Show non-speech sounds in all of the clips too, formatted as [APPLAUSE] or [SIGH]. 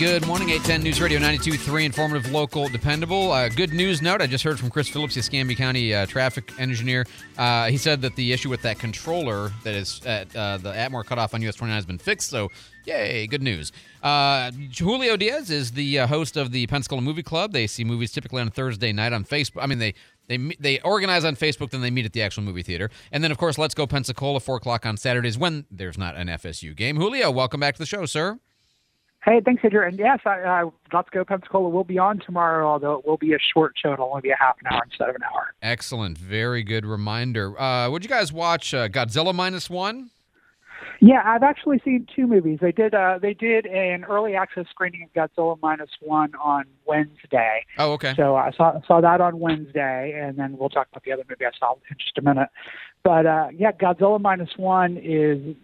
Good morning, 810 News Radio 92.3, informative, local, dependable. Uh, good news note, I just heard from Chris Phillips, the Escambia County uh, traffic engineer. Uh, he said that the issue with that controller that is at uh, the Atmore cutoff on US 29 has been fixed, so yay, good news. Uh, Julio Diaz is the uh, host of the Pensacola Movie Club. They see movies typically on Thursday night on Facebook. I mean, they they they organize on Facebook, then they meet at the actual movie theater. And then, of course, Let's Go Pensacola, 4 o'clock on Saturdays when there's not an FSU game. Julio, welcome back to the show, sir. Hey, thanks, Andrew. And yes, I, uh, Let's Go Pensacola will be on tomorrow, although it will be a short show. It'll only be a half an hour instead of an hour. Excellent. Very good reminder. Uh, would you guys watch uh, Godzilla Minus One? Yeah, I've actually seen two movies. They did uh, they did an early access screening of Godzilla Minus One on Wednesday. Oh, okay. So I saw saw that on Wednesday, and then we'll talk about the other movie I saw in just a minute. But uh, yeah, Godzilla Minus One is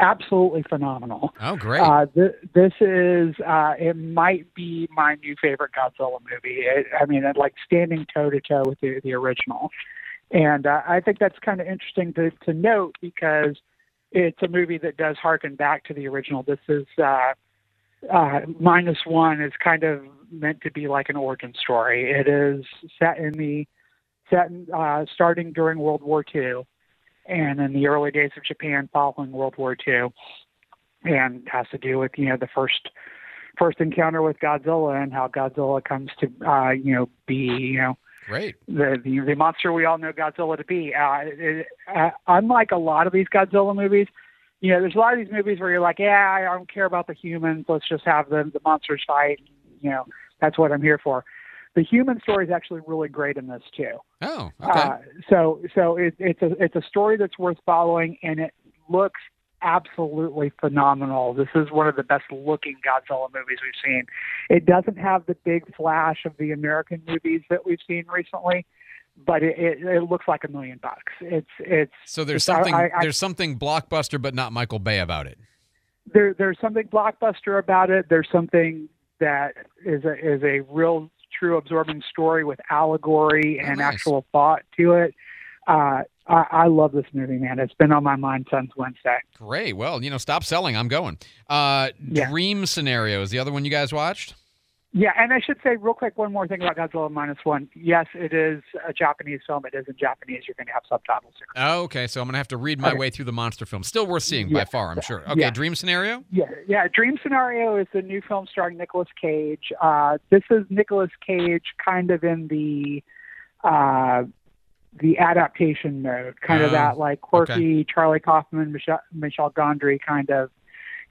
absolutely phenomenal. Oh, great. Uh, th- this is uh, it might be my new favorite Godzilla movie. It, I mean, it, like standing toe to toe with the, the original, and uh, I think that's kind of interesting to to note because it's a movie that does harken back to the original. This is uh, uh, minus one is kind of meant to be like an origin story. It is set in the set in, uh, starting during World War II and in the early days of Japan following World War II, and has to do with you know the first first encounter with Godzilla and how Godzilla comes to uh, you know be you know Great. the the, the monster we all know Godzilla to be. Uh, it, uh, unlike a lot of these Godzilla movies, you know, there's a lot of these movies where you're like, yeah, I don't care about the humans. Let's just have the the monsters fight. You know, that's what I'm here for. The human story is actually really great in this too. Oh, okay. Uh, so so it, it's a it's a story that's worth following, and it looks absolutely phenomenal. This is one of the best looking Godzilla movies we've seen. It doesn't have the big flash of the American movies that we've seen recently, but it, it, it looks like a million bucks. It's it's so there's it's- something I- I- there's something blockbuster, but not Michael Bay about it. there there's something blockbuster about it. There's something that is a is a real true absorbing story with allegory and nice. actual thought to it. Uh, I, I love this movie, man. It's been on my mind since Wednesday. Great. Well, you know, stop selling. I'm going. Uh, Yeah. Dream Scenario is the other one you guys watched. Yeah, and I should say real quick one more thing about Godzilla minus one. Yes, it is a Japanese film. It is in Japanese. You're going to have subtitles here. Oh, okay. So I'm gonna have to read my Okay. way through the monster film. Still worth seeing by far, I'm sure. Okay. Yeah. Dream Scenario. Yeah, yeah. Dream Scenario is the new film starring Nicolas Cage. Uh, this is Nicolas Cage kind of in the uh, the adaptation mode, kind of Oh, that like quirky Charlie Kaufman, Michelle, Michel Gondry kind of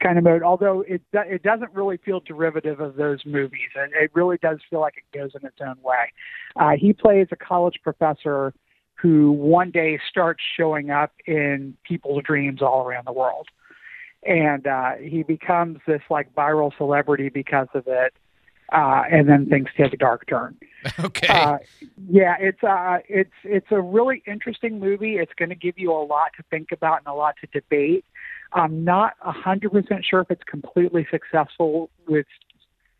kind of mode. Although it it doesn't really feel derivative of those movies, and it really does feel like it goes in its own way. Uh, he plays a college professor who one day starts showing up in people's dreams all around the world and uh, he becomes this like viral celebrity because of it. Uh, and then things take a dark turn. [LAUGHS] Okay. Uh, yeah, it's uh, it's it's a really interesting movie. It's going to give you a lot to think about and a lot to debate. I'm not a hundred percent sure if it's completely successful with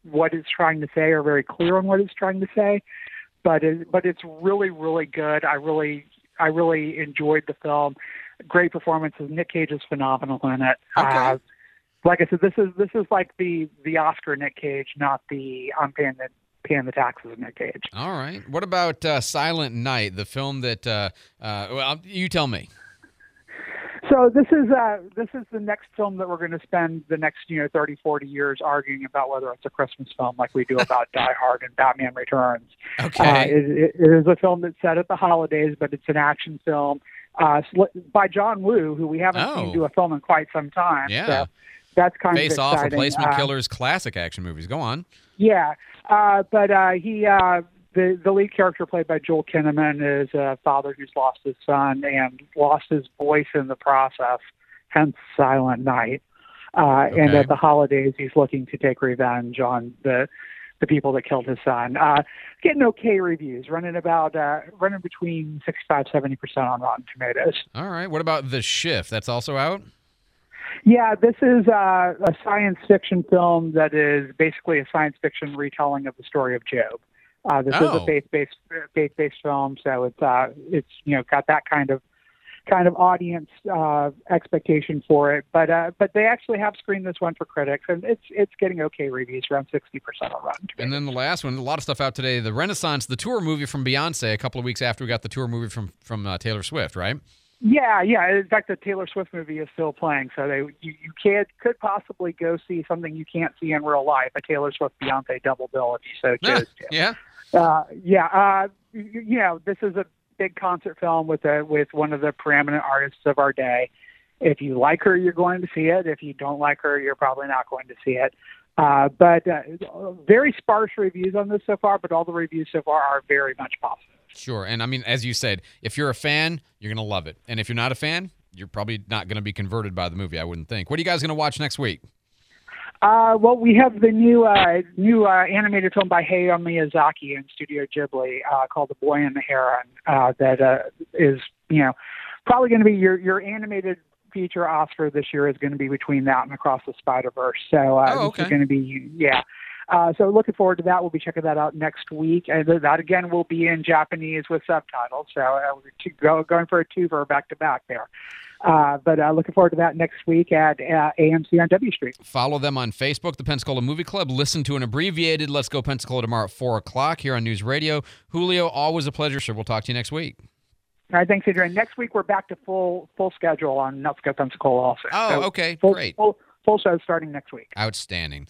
what it's trying to say or very clear on what it's trying to say, but it, but it's really really good. I really I really enjoyed the film. Great performances. Nick Cage is phenomenal in it. Okay. Uh, like I said, this is this is like the the Oscar Nick Cage, not the I'm paying the paying the taxes in Nick Cage. All right. What about uh, Silent Night, the film that? Uh, uh, well, you tell me. So this is uh this is the next film that we're going to spend the next you know 30 40 years arguing about whether it's a Christmas film like we do about [LAUGHS] Die Hard and Batman Returns. Uh, Okay. it, it, it is a film that's set at the holidays, but it's an action film uh, by John Woo, who we haven't Oh. seen do a film in quite some time. Yeah. So that's kind Face of Off. Replacement Uh, Killers, classic action movies. Go on. Yeah, uh, but uh, he uh, the the lead character played by Joel Kinnaman is a father who's lost his son and lost his voice in the process, hence Silent Night. Uh, And at the holidays, he's looking to take revenge on the the people that killed his son. Uh, getting okay reviews, running about uh, running between 65 70 percent on Rotten Tomatoes. All right. What about The Shift? That's also out? Yeah, this is uh, a science fiction film that is basically a science fiction retelling of the story of Job. Uh, this is Oh. a faith-based faith-based film, so it's uh, it's you know got that kind of kind of audience uh, expectation for it. But uh, but they actually have screened this one for critics, and it's it's getting okay reviews, around sixty percent on Rotten Tomatoes. And then the last one, a lot of stuff out today. The Renaissance, the tour movie from Beyonce, a couple of weeks after we got the tour movie from from uh, Taylor Swift, right? Yeah, yeah. In fact, the Taylor Swift movie is still playing, so they you, you can't could possibly go see something you can't see in real life, a Taylor Swift Beyonce double bill if you so [LAUGHS] chose to. yeah. Uh, yeah, uh, you, you know, this is a big concert film with a with one of the preeminent artists of our day. If you like her, you're going to see it. If you don't like her, you're probably not going to see it. Uh, but uh, very sparse reviews on this so far, but all the reviews so far are very much positive. Sure. And I mean, as you said, if you're a fan, you're going to love it. And if you're not a fan, you're probably not going to be converted by the movie, I wouldn't think. What are you guys going to watch next week? Uh, well, we have the new uh, new uh, animated film by Hayao Miyazaki in Studio Ghibli uh, called The Boy and the Heron. Uh, that uh, is, you know, probably going to be your your animated feature Oscar this year is going to be between that and Across the Spider Verse. So uh, Oh, this okay. is going to be yeah. Uh, so looking forward to that. We'll be checking that out next week, and that again will be in Japanese with subtitles. So uh, we're two, go, going for a twofer back to back there. Uh, but uh, looking forward to that next week at uh, AMC on W Street. Follow them on Facebook, the Pensacola Movie Club. Listen to an abbreviated Let's Go Pensacola tomorrow at 4 o'clock here on News Radio. Julio, always a pleasure, sir. We'll talk to you next week. All right, thanks, Adrian. Next week we're back to full full schedule on Let's Go Pensacola also. Oh, So okay. full, Great. Full, full show starting next week. Outstanding.